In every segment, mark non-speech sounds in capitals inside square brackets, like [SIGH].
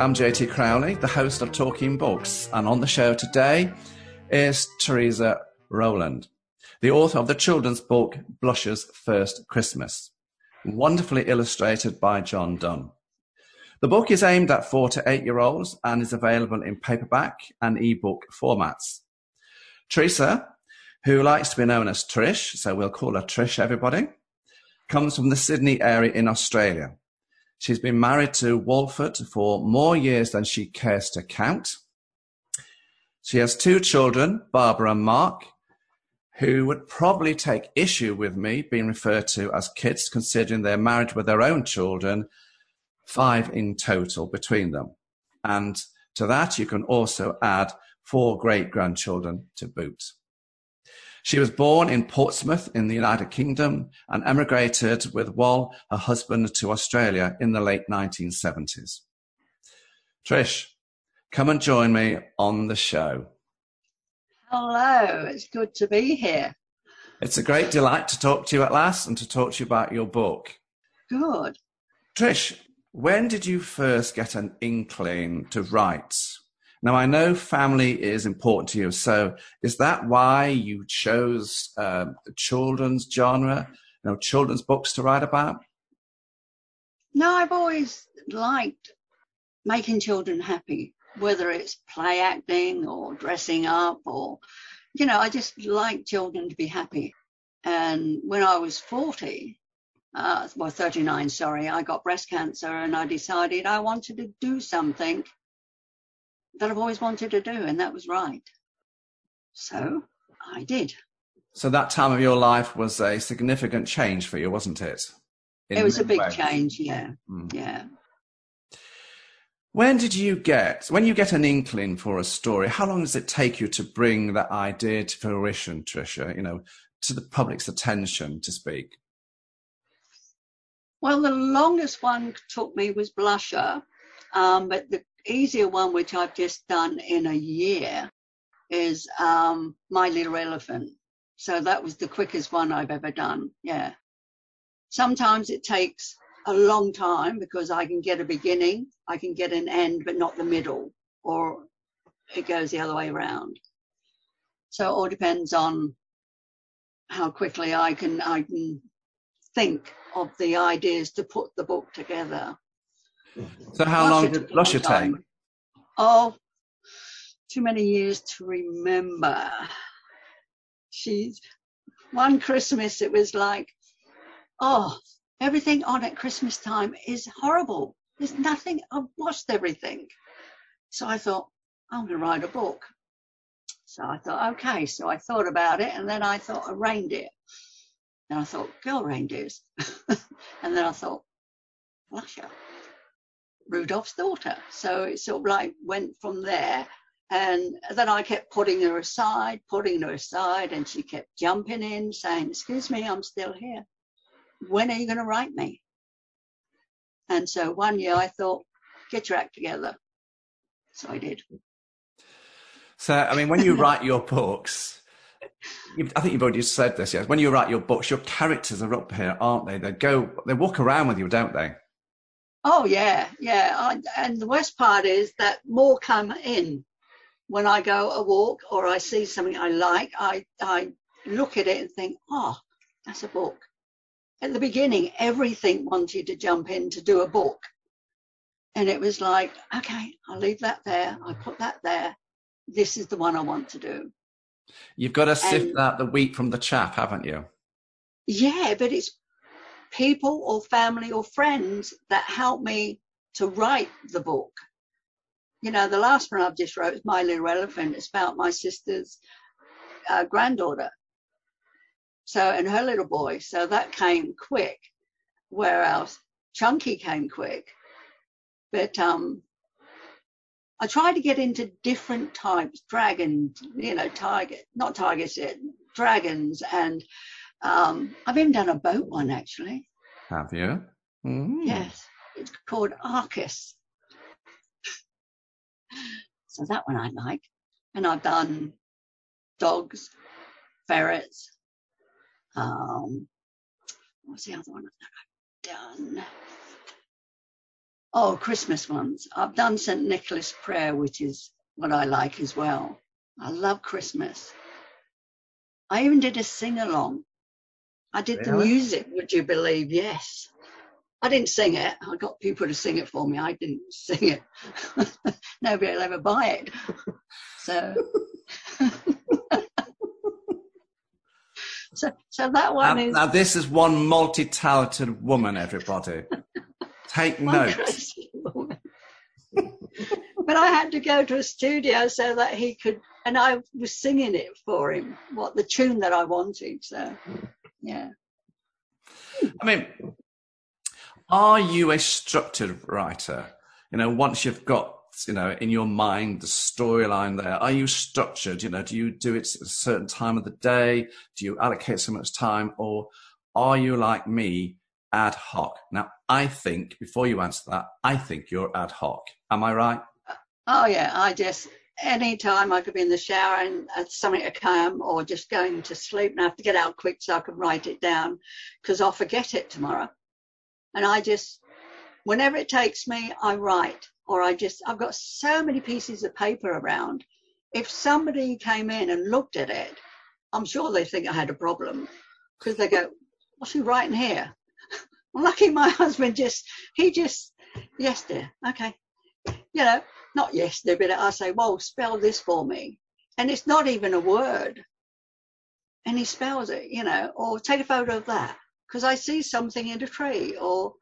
I'm JT Crowley, the host of Talking Books, and on the show today is Teresa Rowland, the author of the children's book Blusher's First Christmas, wonderfully illustrated by John Dunn. The book is aimed at four to eight year olds and is available in paperback and ebook formats. Teresa, who likes to be known as Trish, so we'll call her Trish, everybody, comes from the Sydney area in Australia. She's been married to Walford for more years than she cares to count. She has two children, Barbara and Mark, who would probably take issue with me being referred to as kids, considering their marriage with their own children, five in total between them. And to that, you can also add four great grandchildren to boot. She was born in Portsmouth in the United Kingdom and emigrated with Wal, her husband, to Australia in the late 1970s. Trish, come and join me on the show. Hello, it's good to be here. It's a great delight to talk to you at last and to talk to you about your book. Good. Trish, when did you first get an inkling to write? Now, I know family is important to you. So, is that why you chose uh, the children's genre, you know, children's books to write about? No, I've always liked making children happy, whether it's play acting or dressing up or, you know, I just like children to be happy. And when I was 40, uh, well, 39, sorry, I got breast cancer and I decided I wanted to do something that I've always wanted to do, and that was right. So I did. So that time of your life was a significant change for you, wasn't it? In it was a big ways. change, yeah. Mm. Yeah. When did you get, when you get an inkling for a story, how long does it take you to bring that idea to fruition, Tricia, you know, to the public's attention, to speak? Well, the longest one took me was Blusher, um, but the easier one, which I've just done in a year, is um, My Little Elephant. So that was the quickest one I've ever done. Yeah. Sometimes it takes a long time because I can get a beginning, I can get an end, but not the middle, or it goes the other way around. So it all depends on how quickly I can I can think of the ideas to put the book together. So how long did Blusher take? Oh, too many years to remember. She's one Christmas, it was like, oh, everything on at Christmas time is horrible. There's nothing, I've watched everything. So I thought, I'm going to write a book. So I thought, okay. So I thought about it and then I thought a reindeer. And I thought, girl reindeers. [LAUGHS] and then I thought, Blusher. Rudolph's daughter. So it sort of like went from there. And then I kept putting her aside, putting her aside, and she kept jumping in, saying, Excuse me, I'm still here. When are you going to write me? And so one year I thought, Get your act together. So I did. So, I mean, when you [LAUGHS] write your books, I think you've already said this, yes. When you write your books, your characters are up here, aren't they? They go, they walk around with you, don't they? Oh yeah, yeah. I, and the worst part is that more come in when I go a walk or I see something I like. I I look at it and think, oh, that's a book. At the beginning, everything wanted to jump in to do a book, and it was like, okay, I'll leave that there. I put that there. This is the one I want to do. You've got to sift and, out the wheat from the chaff, haven't you? Yeah, but it's people or family or friends that help me to write the book. You know, the last one I've just wrote is My Little Elephant. It's about my sister's uh, granddaughter. So, and her little boy. So that came quick. Whereas Chunky came quick. But um, I try to get into different types, dragons, you know, tiger, not tigers, dragons, and um, I've even done a boat one actually. Have you? Mm. Yes, it's called Arcus. so that one I like, and I've done dogs, ferrets. Um, what's the other one that I've done? Oh, Christmas ones. I've done St. Nicholas Prayer, which is what I like as well. I love Christmas. I even did a sing along. I did the music, would you believe? Yes. I didn't sing it. I got people to sing it for me. I didn't [LAUGHS] sing it. [LAUGHS] Nobody will ever buy it. [LAUGHS] So, so, so that one Now, is now this is one multi-talented woman, everybody. Take one note. but I had to go to a studio so that he could, and I was singing it for him, what the tune that I wanted. So, yeah. I mean, are you a structured writer? You know, once you've got, you know, in your mind the storyline there, are you structured? You know, do you do it at a certain time of the day? Do you allocate so much time? Or are you like me, ad hoc? Now, I think, before you answer that, I think you're ad hoc. Am I right? Oh yeah, I just any time I could be in the shower and uh, something to come or just going to sleep and I have to get out quick so I can write it down because I'll forget it tomorrow. And I just, whenever it takes me, I write or I just, I've got so many pieces of paper around. If somebody came in and looked at it, I'm sure they think I had a problem because they go, what's he writing here? [LAUGHS] Lucky my [LAUGHS] husband just, he just, yes dear, okay. You know, not yes dear, but I say, well, spell this for me. And it's not even a word. And he spells it, you know, or take a photo of that. Because I see something in a tree or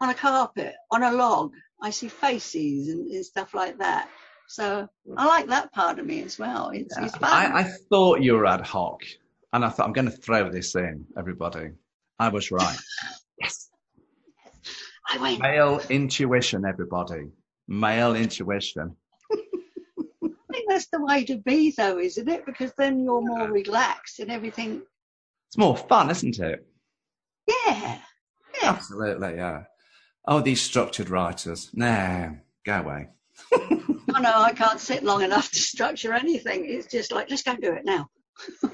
on a carpet, on a log. I see faces and, and stuff like that. So I like that part of me as well. It's, it's fun. I, I thought you were ad hoc. And I thought, I'm going to throw this in, everybody. I was right. [LAUGHS] yes. I win. Male intuition, everybody. Male intuition. [LAUGHS] I think that's the way to be, though, isn't it? Because then you're more relaxed and everything. It's more fun, isn't it? Yeah. Yeah. Absolutely, yeah. Oh, these structured writers. Nah, go away. [LAUGHS] I no, I can't sit long enough to structure anything. It's just like, let's go do it now. [LAUGHS]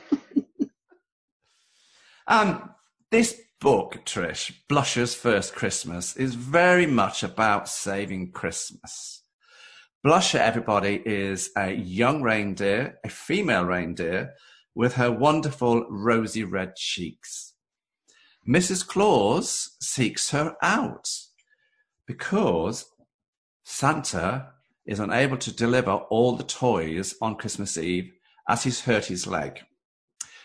Um, this book, Trish, Blusher's First Christmas, is very much about saving Christmas. Blusher, everybody, is a young reindeer, a female reindeer, with her wonderful rosy red cheeks. Mrs. Claus seeks her out because Santa is unable to deliver all the toys on Christmas Eve as he's hurt his leg.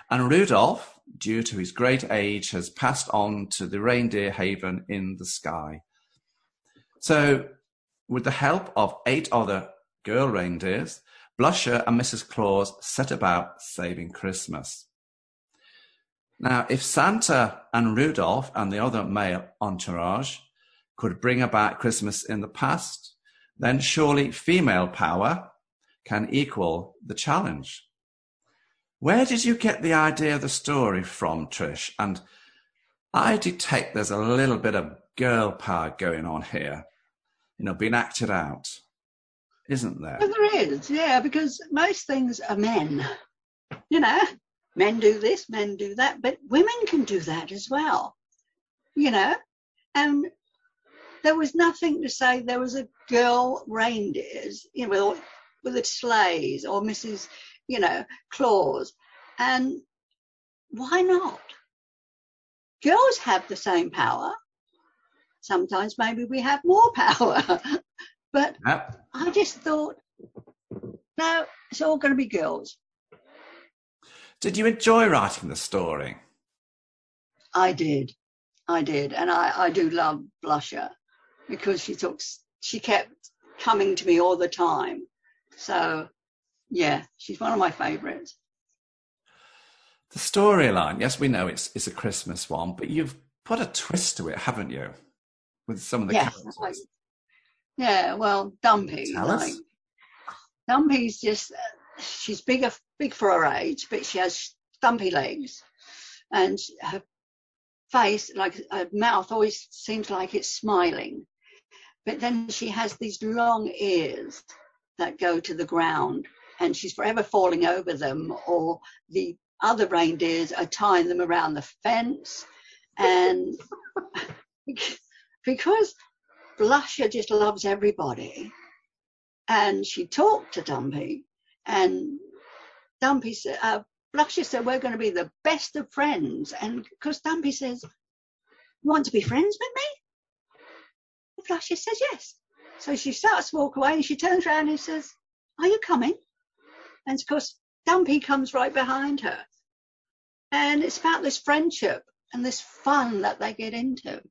And Rudolph, due to his great age, has passed on to the reindeer haven in the sky. So, with the help of eight other girl reindeers, Blusher and Mrs. Claus set about saving Christmas. Now, if Santa and Rudolph and the other male entourage could bring about Christmas in the past, then surely female power can equal the challenge. Where did you get the idea of the story from, Trish? And I detect there's a little bit of girl power going on here, you know, being acted out, isn't there? Well, there is, yeah, because most things are men. You know, men do this, men do that, but women can do that as well. You know, and there was nothing to say there was a girl reindeers, you know, with, with the sleighs or Mrs. You know, Claus, and why not? Girls have the same power. Sometimes maybe we have more [LAUGHS] power, but Yep. I just thought, no, it's all going to be girls. Did you enjoy writing the story? I did, I did, and I, I do love Blusher because she took, she kept coming to me all the time. So, yeah, she's one of my favourites. The storyline, yes, we know it's it's a Christmas one, but you've put a twist to it, haven't you? With some of the Yes, characters. I, Yeah, well, Dumpy. Tell like, us. Dumpy's just, she's bigger, big for her age, but she has stumpy legs. And her face, like her mouth, always seems like it's smiling. But then she has these long ears that go to the ground, and she's forever falling over them, or the other reindeers are tying them around the fence. And [LAUGHS] because Blusher just loves everybody, and she talked to Dumpy, and Dumpy said, uh, Blusher said, We're going to be the best of friends. And because Dumpy says, You want to be friends with me? Blusher says, Yes. So she starts to walk away and she turns around and says, Are you coming? And of course, Dumpy comes right behind her. And it's about this friendship and this fun that they get into.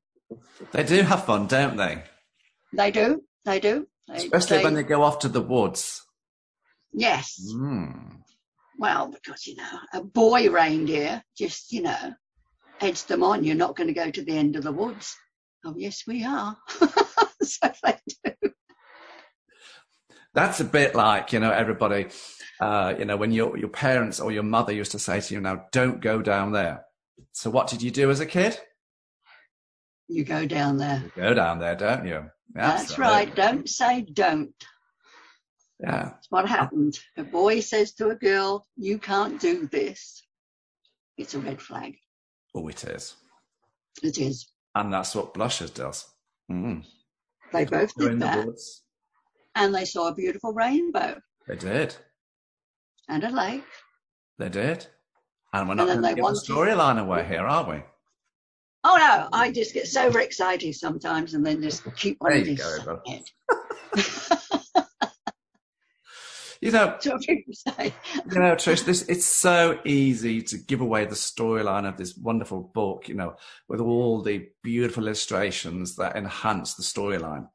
They do have fun, don't they? They do. They do. They, Especially when they go off to the woods. Yes. Mm. Well, because, you know, a boy reindeer just, you know, edged them on. You're not going to go to the end of the woods. Oh, yes, we are. [LAUGHS] so they do. That's a bit like, you know, everybody, uh, you know, when your, your parents or your mother used to say to you, now don't go down there. So what did you do as a kid? You go down there. You go down there, don't you? That's Absolutely. right. Don't say don't. Yeah. That's what happened. A boy says to a girl, you can't do this. It's a red flag. Oh, it is. It is. And that's what Blushers does. Mm. They both They're did that. woods. And they saw a beautiful rainbow They did. And a lake. They did. And we're not going to give the storyline away here, are we? Oh no, I just get so excited sometimes and then just keep on There you this go. [LAUGHS] You know, you know, Trish, this it's so easy to give away the storyline of this wonderful book, you know, with all the beautiful illustrations that enhance the storyline.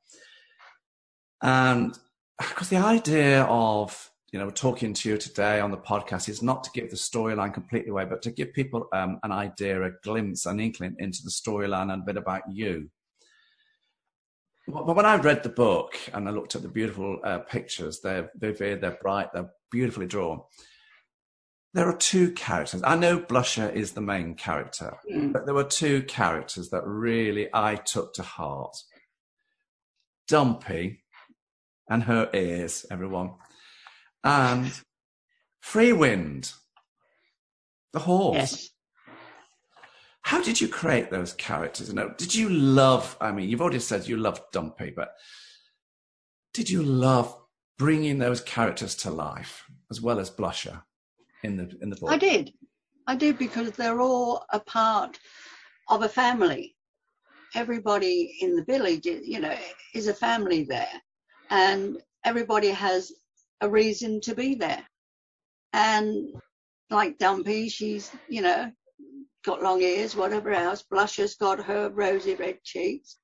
And because the idea of you know talking to you today on the podcast is not to give the storyline completely away, but to give people um, an idea, a glimpse, an inkling into the storyline and a bit about you. But when I read the book and I looked at the beautiful uh, pictures, they're vivid, they're bright, they're beautifully drawn. There are two characters. I know Blusher is the main character, Mm. but there were two characters that really I took to heart. Dumpy and her ears, everyone, and Free Wind, the horse. Yes. How did you create those characters? You know, did you love? I mean, you've already said you loved Dumpy, but did you love bringing those characters to life as well as Blusher in the in the book? I did. I did because they're all a part of a family. Everybody in the village, you know, is a family there. And everybody has a reason to be there. And like Dumpy, she's, you know, got long ears, whatever else. Blusher's got her rosy red cheeks.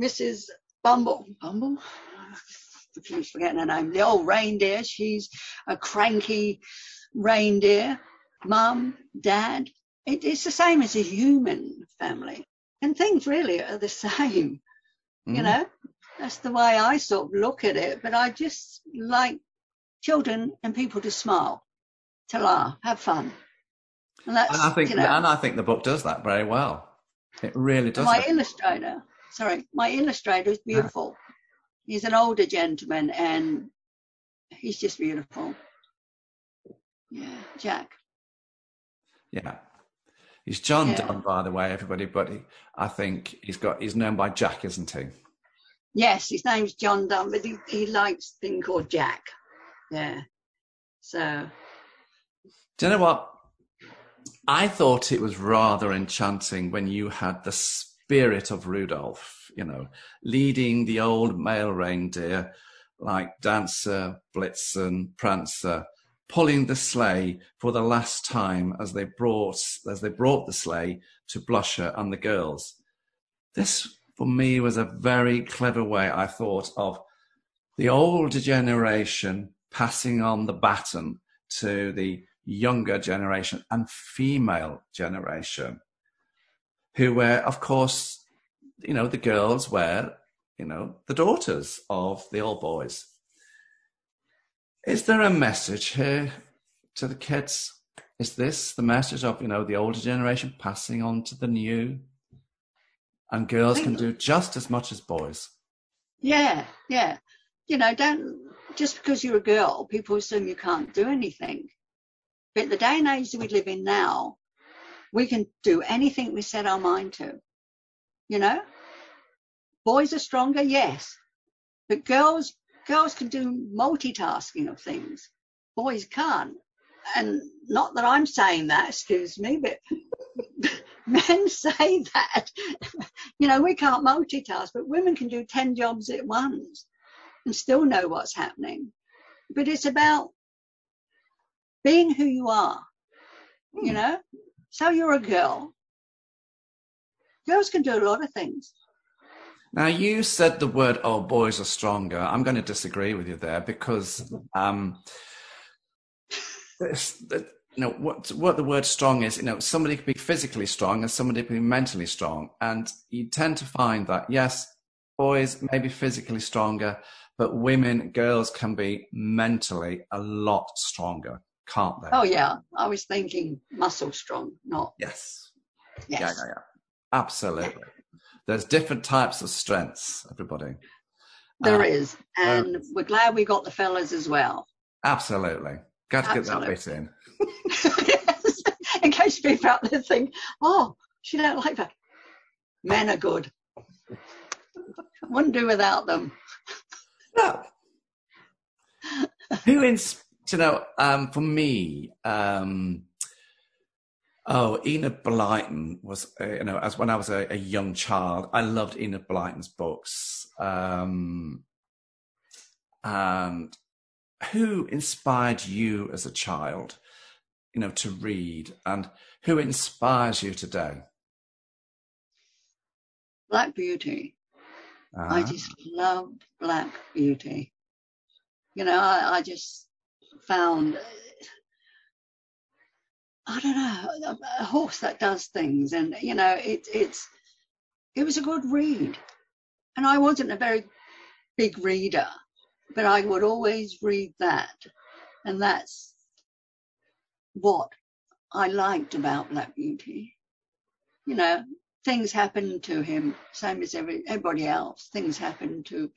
Mrs. Bumble, Bumble? I keep forgetting her name. The old reindeer, she's a cranky reindeer. Mum, dad. It, it's the same as a human family. And things really are the [LAUGHS] same, you Mm. know? That's the way I sort of look at it. But I just like children and people to smile, to laugh, have fun. And that's, And I think you know, and I think the book does that very well. It really does. my that. illustrator, sorry, my illustrator is beautiful. He's an older gentleman and he's just beautiful. Yeah, Jack. Yeah. He's John Yeah. Dunn, by the way, everybody, but he, I think he's got he's known by Jack, isn't he? Yes, his name's John Dunn, but he, he likes a thing called Jack. Yeah. So, Do you know what? I thought it was rather enchanting when you had the spirit of Rudolph, you know, leading the old male reindeer like Dancer, Blitzen, Prancer, pulling the sleigh for the last time as they brought as they brought the sleigh to Blusher and the girls. This for me was a very clever way, I thought, of the older generation passing on the baton to the younger generation and female generation, who were, of course, you know, the girls were you know, the daughters of the old boys. Is there a message here to the kids? Is this the message of, you know, the older generation passing on to the new? And girls can do just as much as boys. Yeah, yeah. You know, don't just because you're a girl, people assume you can't do anything. But the day and age that we live in now, we can do anything we set our mind to. You know? Boys are stronger, yes. But girls girls can do multitasking of things. Boys can't. And not that I'm saying that, excuse me, but [LAUGHS] men [LAUGHS] say that. you know, we can't multitask, but women can do 10 jobs at once and still know what's happening. But it's about being who you are, you hmm. know? So you're a girl. Girls can do a lot of things. Now you said the word "oh, boys are stronger." I'm going to disagree with you there because um, you know what what the word strong is. You know, somebody can be physically strong and somebody can be mentally strong, and you tend to find that yes, boys may be physically stronger, but women, girls can be mentally a lot stronger, can't they? Oh yeah, I was thinking muscle strong, not yes. Yes. Yeah, yeah, yeah. Absolutely. There's different types of strengths, everybody. There uh, is, and uh, we're glad we got the fellas as well. Absolutely. Got to Absolutely. get that bit in. yes. [LAUGHS] In case people out there think, oh, she don't like that. Men are good. Wouldn't do without them. No. Who ins you know, um, for me, um, oh, Enid Blyton was, uh, you know, as when I was a, a, young child, I loved Enid Blyton's books. Um, and who inspired you as a child, you know, to read, and who inspires you today? Black Beauty. Uh-huh. I just loved Black Beauty. You know, I, I just found, I don't know, a, a, horse that does things, and you know, it, it's it was a good read, and I wasn't a very big reader, but I would always read that, and that's what I liked about Black Beauty. You know, things happen to him, same as every, everybody else. Things happen to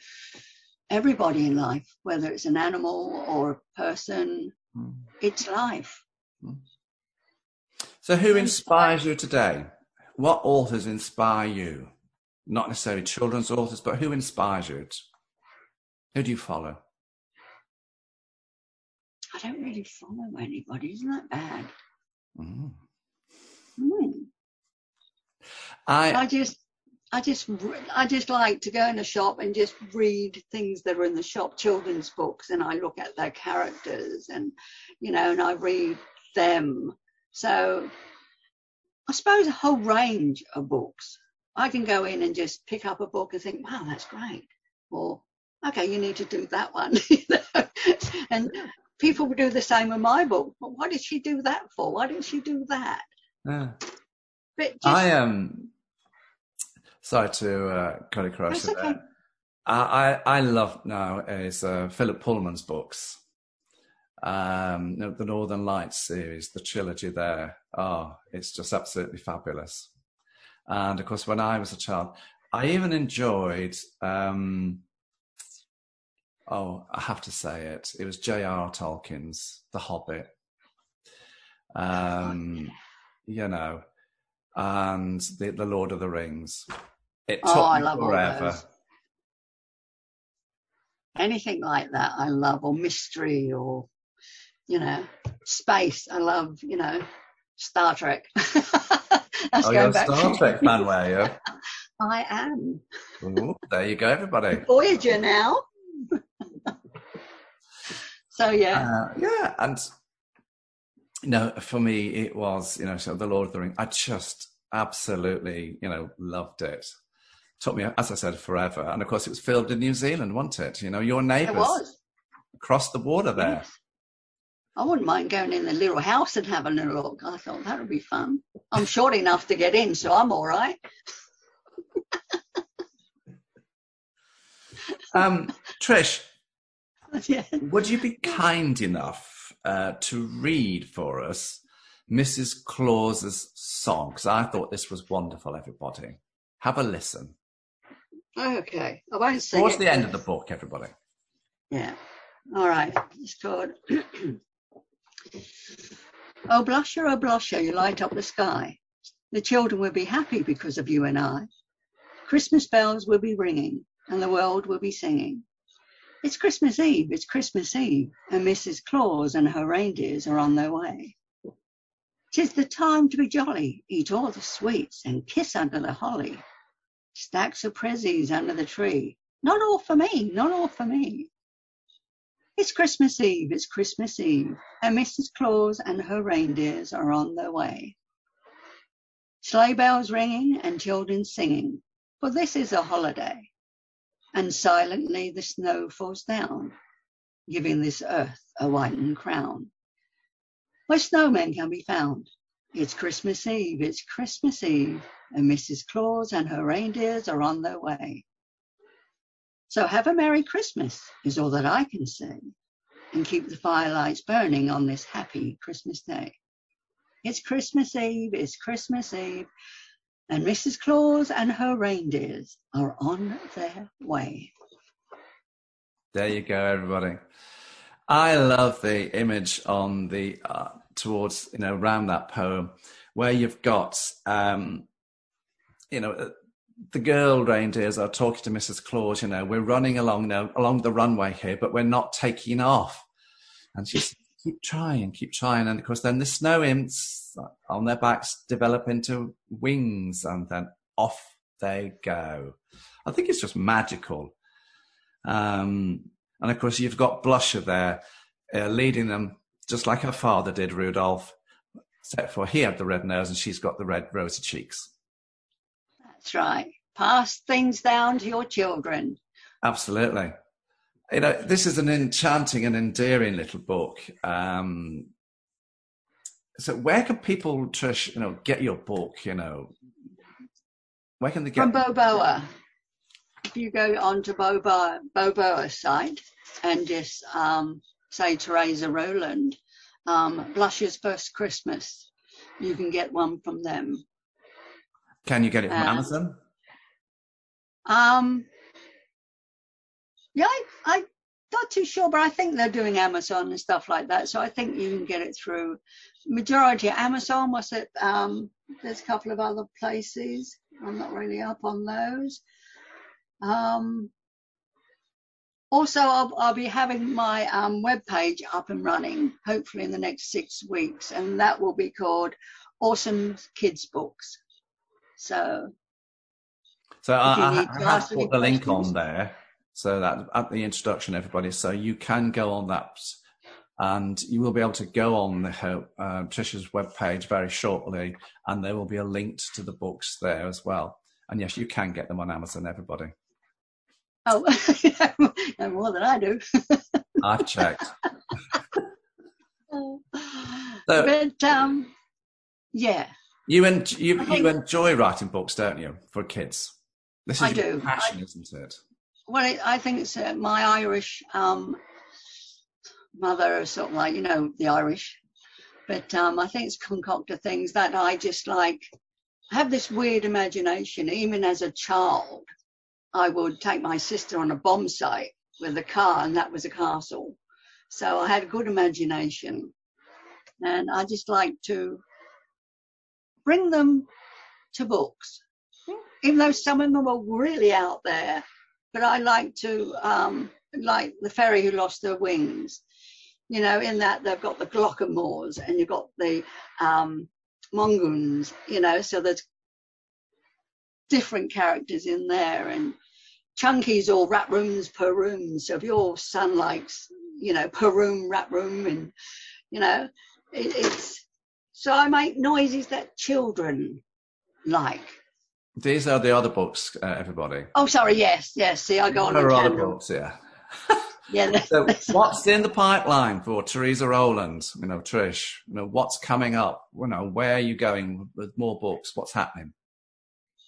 everybody in life, whether it's an animal or a person. Mm. It's life. Mm. So, who inspires you today? What authors inspire you? Not necessarily children's authors, but who inspires you? Who do you follow? I don't really follow anybody. Isn't that bad? Mm. Mm. I, I just I just I just like to go in a shop and just read things that are in the shop, children's books, and I look at their characters and you know, and I read them. So I suppose a whole range of books. I can go in and just pick up a book and think, wow, that's great. Or okay, you need to do that one. [LAUGHS] and people would do the same with my book. Well, why did she do that for? Why didn't she do that? Yeah. But just, I am. Um, sorry to uh, cut across it. Okay. I, I love now is uh, Philip Pullman's books. Um, the Northern Lights series, the trilogy there. Oh, it's just absolutely fabulous. And of course, when I was a child, I even enjoyed. Um, oh, I have to say it. It was J.R.R. Tolkien's The Hobbit. Um, you know, and the, the Lord of the Rings. It oh, took oh, me forever. Anything like that, I love, or mystery, or you know, space. I love, you know, Star Trek. [LAUGHS] oh, you're a Star Trek fan, [LAUGHS] were you? I am. Ooh, there you go, everybody. [LAUGHS] Voyager now. so yeah, uh, yeah, and you know, for me, it was you know, so the Lord of the Ring. I just absolutely, you know, loved it. Took me, as I said, forever. And of course, it was filmed in New Zealand, wasn't it? You know, your neighbours. Across the border there. Yes. I wouldn't mind going in the little house and having a look. I thought that would be fun. I'm short enough to get in, so I'm all right. [LAUGHS] Um, Trish, [LAUGHS] yeah. would you be kind enough uh, to read for us Mrs. Claus's song? Because I thought this was wonderful, everybody. Have a listen. Okay. I won't sing Towards it, the end of the book, everybody. Yeah. All right. It's called [CLEARS THROAT] Oh blusher, oh blusher, you light up the sky. The children will be happy because of you and I. Christmas bells will be ringing and the world will be singing. It's Christmas Eve, it's Christmas Eve, and Mrs. Claus and her reindeers are on their way. Tis the time to be jolly, eat all the sweets and kiss under the holly. Stacks of prezzies under the tree. Not all for me, not all for me. It's Christmas Eve, it's Christmas Eve, and Mrs. Claus and her reindeers are on their way. Sleigh bells ringing and children singing, for this is a holiday. And silently the snow falls down, giving this earth a whitened crown. Where snowmen can be found. It's Christmas Eve, it's Christmas Eve, and Mrs. Claus and her reindeers are on their way. So have a Merry Christmas is all that I can say, and keep the firelights burning on this happy Christmas day. It's Christmas Eve, it's Christmas Eve, and Mrs. Claus and her reindeers are on their way. There you go, everybody. I love the image on the uh, towards you know around that poem where you've got um, you know uh, the girl reindeers are talking to Mrs. Claus. You know, we're running along now along the runway here, but we're not taking off. And she's keep trying, keep trying. And of course, then the snow imps on their backs develop into wings, and then off they go. I think it's just magical. Um, and of course, you've got Blusher there uh, leading them, just like her father did, Rudolph, except for he had the red nose and she's got the red rosy cheeks. That's right. Pass things down to your children. Absolutely. You know, this is an enchanting and endearing little book. Um, so where can people, Trish, you know, get your book, you know? Where can they get From Boboa. If you go onto Boboa, Boboa's site and just um, say Teresa Rowland, um, Blusher's First Christmas, you can get one from them. Can you get it from Uh, Amazon? Um, yeah, I, I'm not too sure, but I think they're doing Amazon and stuff like that. So I think you can get it through majority Amazon. Was it? Um, there's a couple of other places. I'm not really up on those. Um, also, I'll, I'll be having my um, webpage up and running, hopefully in the next six weeks, and that will be called Awesome Kids Books. So So I, I, I have put the link on there. So that at the introduction, everybody, so you can go on that, and you will be able to go on the uh, Trisha's webpage very shortly, and there will be a link to the books there as well. And yes, you can get them on Amazon. Everybody, Oh, [LAUGHS] no more than I do. I've checked. [LAUGHS] So- but um, yeah, You and you, think- you enjoy writing books, don't you, for kids? This is I your do. passion, isn't it? well, I think it's uh, my Irish um, mother, sort of like you know the Irish, but um, I think it's concocted things that I just like. Have this weird imagination. Even as a child, I would take my sister on a bomb site with a car, and that was a castle. So I had a good imagination, and I just like to bring them to books, even though some of them are really out there. But I like to, um, like the fairy who lost her wings. You know, in that they've got the Glockenmores and you've got the um, Mongoons. You know, so there's different characters in there, and chunkies or rat rooms per room. So if your son likes, you know, per room, rat room, and you know, it, it's so I make noises that children like. These are the other books, uh, everybody. Oh, sorry. Yes, yes. See, I go on There are other books, yeah. [LAUGHS] Yeah. [LAUGHS] that's- So that's- what's in the pipeline for Teresa Rowland? You know, Trish. You know, what's coming up? You know, where are you going with more books? What's happening?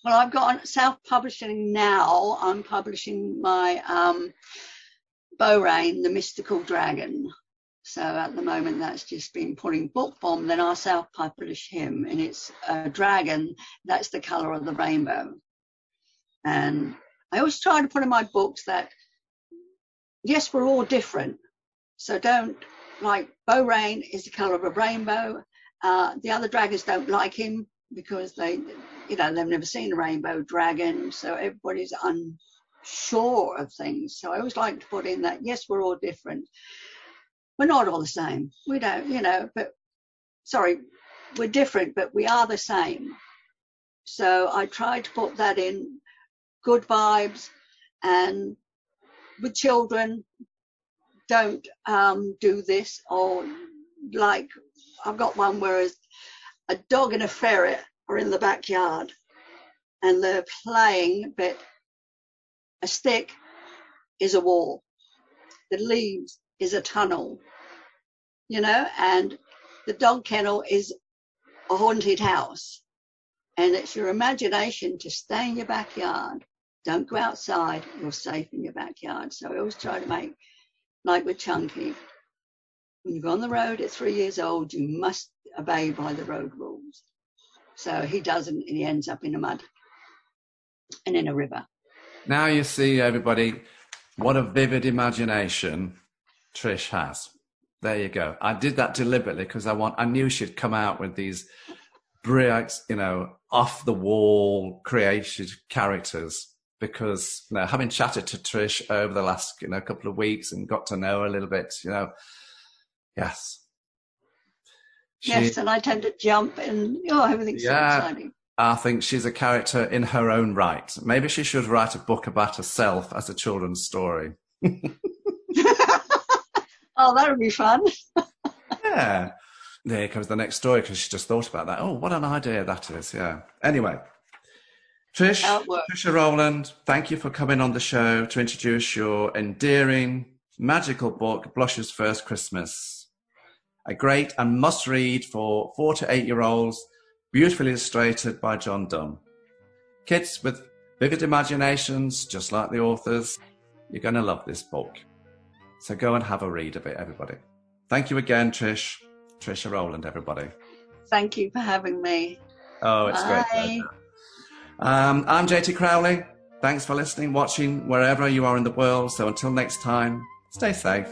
Well, I've got self-publishing now. I'm publishing my um, Beaurain, the Mystical Dragon. So at the moment, that's just been putting book bomb. Then I'll self-publish him, and it's a dragon. That's the color of the rainbow. And I always try to put in my books that yes, we're all different. So don't like Beaurain is the color of a rainbow. Uh, the other dragons don't like him because they, you know, they've never seen a rainbow dragon. So everybody's unsure of things. So I always like to put in that yes, we're all different. We're not all the same. We don't, you know, but sorry, we're different, but we are the same. So I try to put that in good vibes and with children don't um, do this or like I've got one where a dog and a ferret are in the backyard and they're playing but a stick is a wall the leaves is a tunnel you know and the dog kennel is a haunted house and it's your imagination to stay in your backyard don't go outside. You're safe in your backyard. So I always try to make, like with Chunky, when you go on the road at three years old, you must obey by the road rules. So he doesn't, and he ends up in the mud and in a river. Now you see, everybody, what a vivid imagination Trish has. There you go. I did that deliberately because I want. I knew she'd come out with these bright, you know, off the wall created characters because you know, having chatted to Trish over the last you know couple of weeks and got to know her a little bit, you know, yes. She, yes, and I tend to jump and oh, everything's yeah, so exciting. I think she's a character in her own right. Maybe she should write a book about herself as a children's story. [LAUGHS] oh, that would be fun. [LAUGHS] yeah. There comes the next story because she just thought about that. Oh, what an idea that is. Yeah. Anyway, Trish, Trisha Rowland, thank you for coming on the show to introduce your endearing, magical book, Blush's First Christmas. A great and must read for four to eight year olds, beautifully illustrated by John Dunn. Kids with vivid imaginations, just like the authors, you're going to love this book. So go and have a read of it, everybody. Thank you again, Trish. Trisha Rowland, everybody. Thank you for having me. Oh, it's Bye. great. Um, I'm JT Crowley. Thanks for listening, watching, wherever you are in the world. So until next time, stay safe.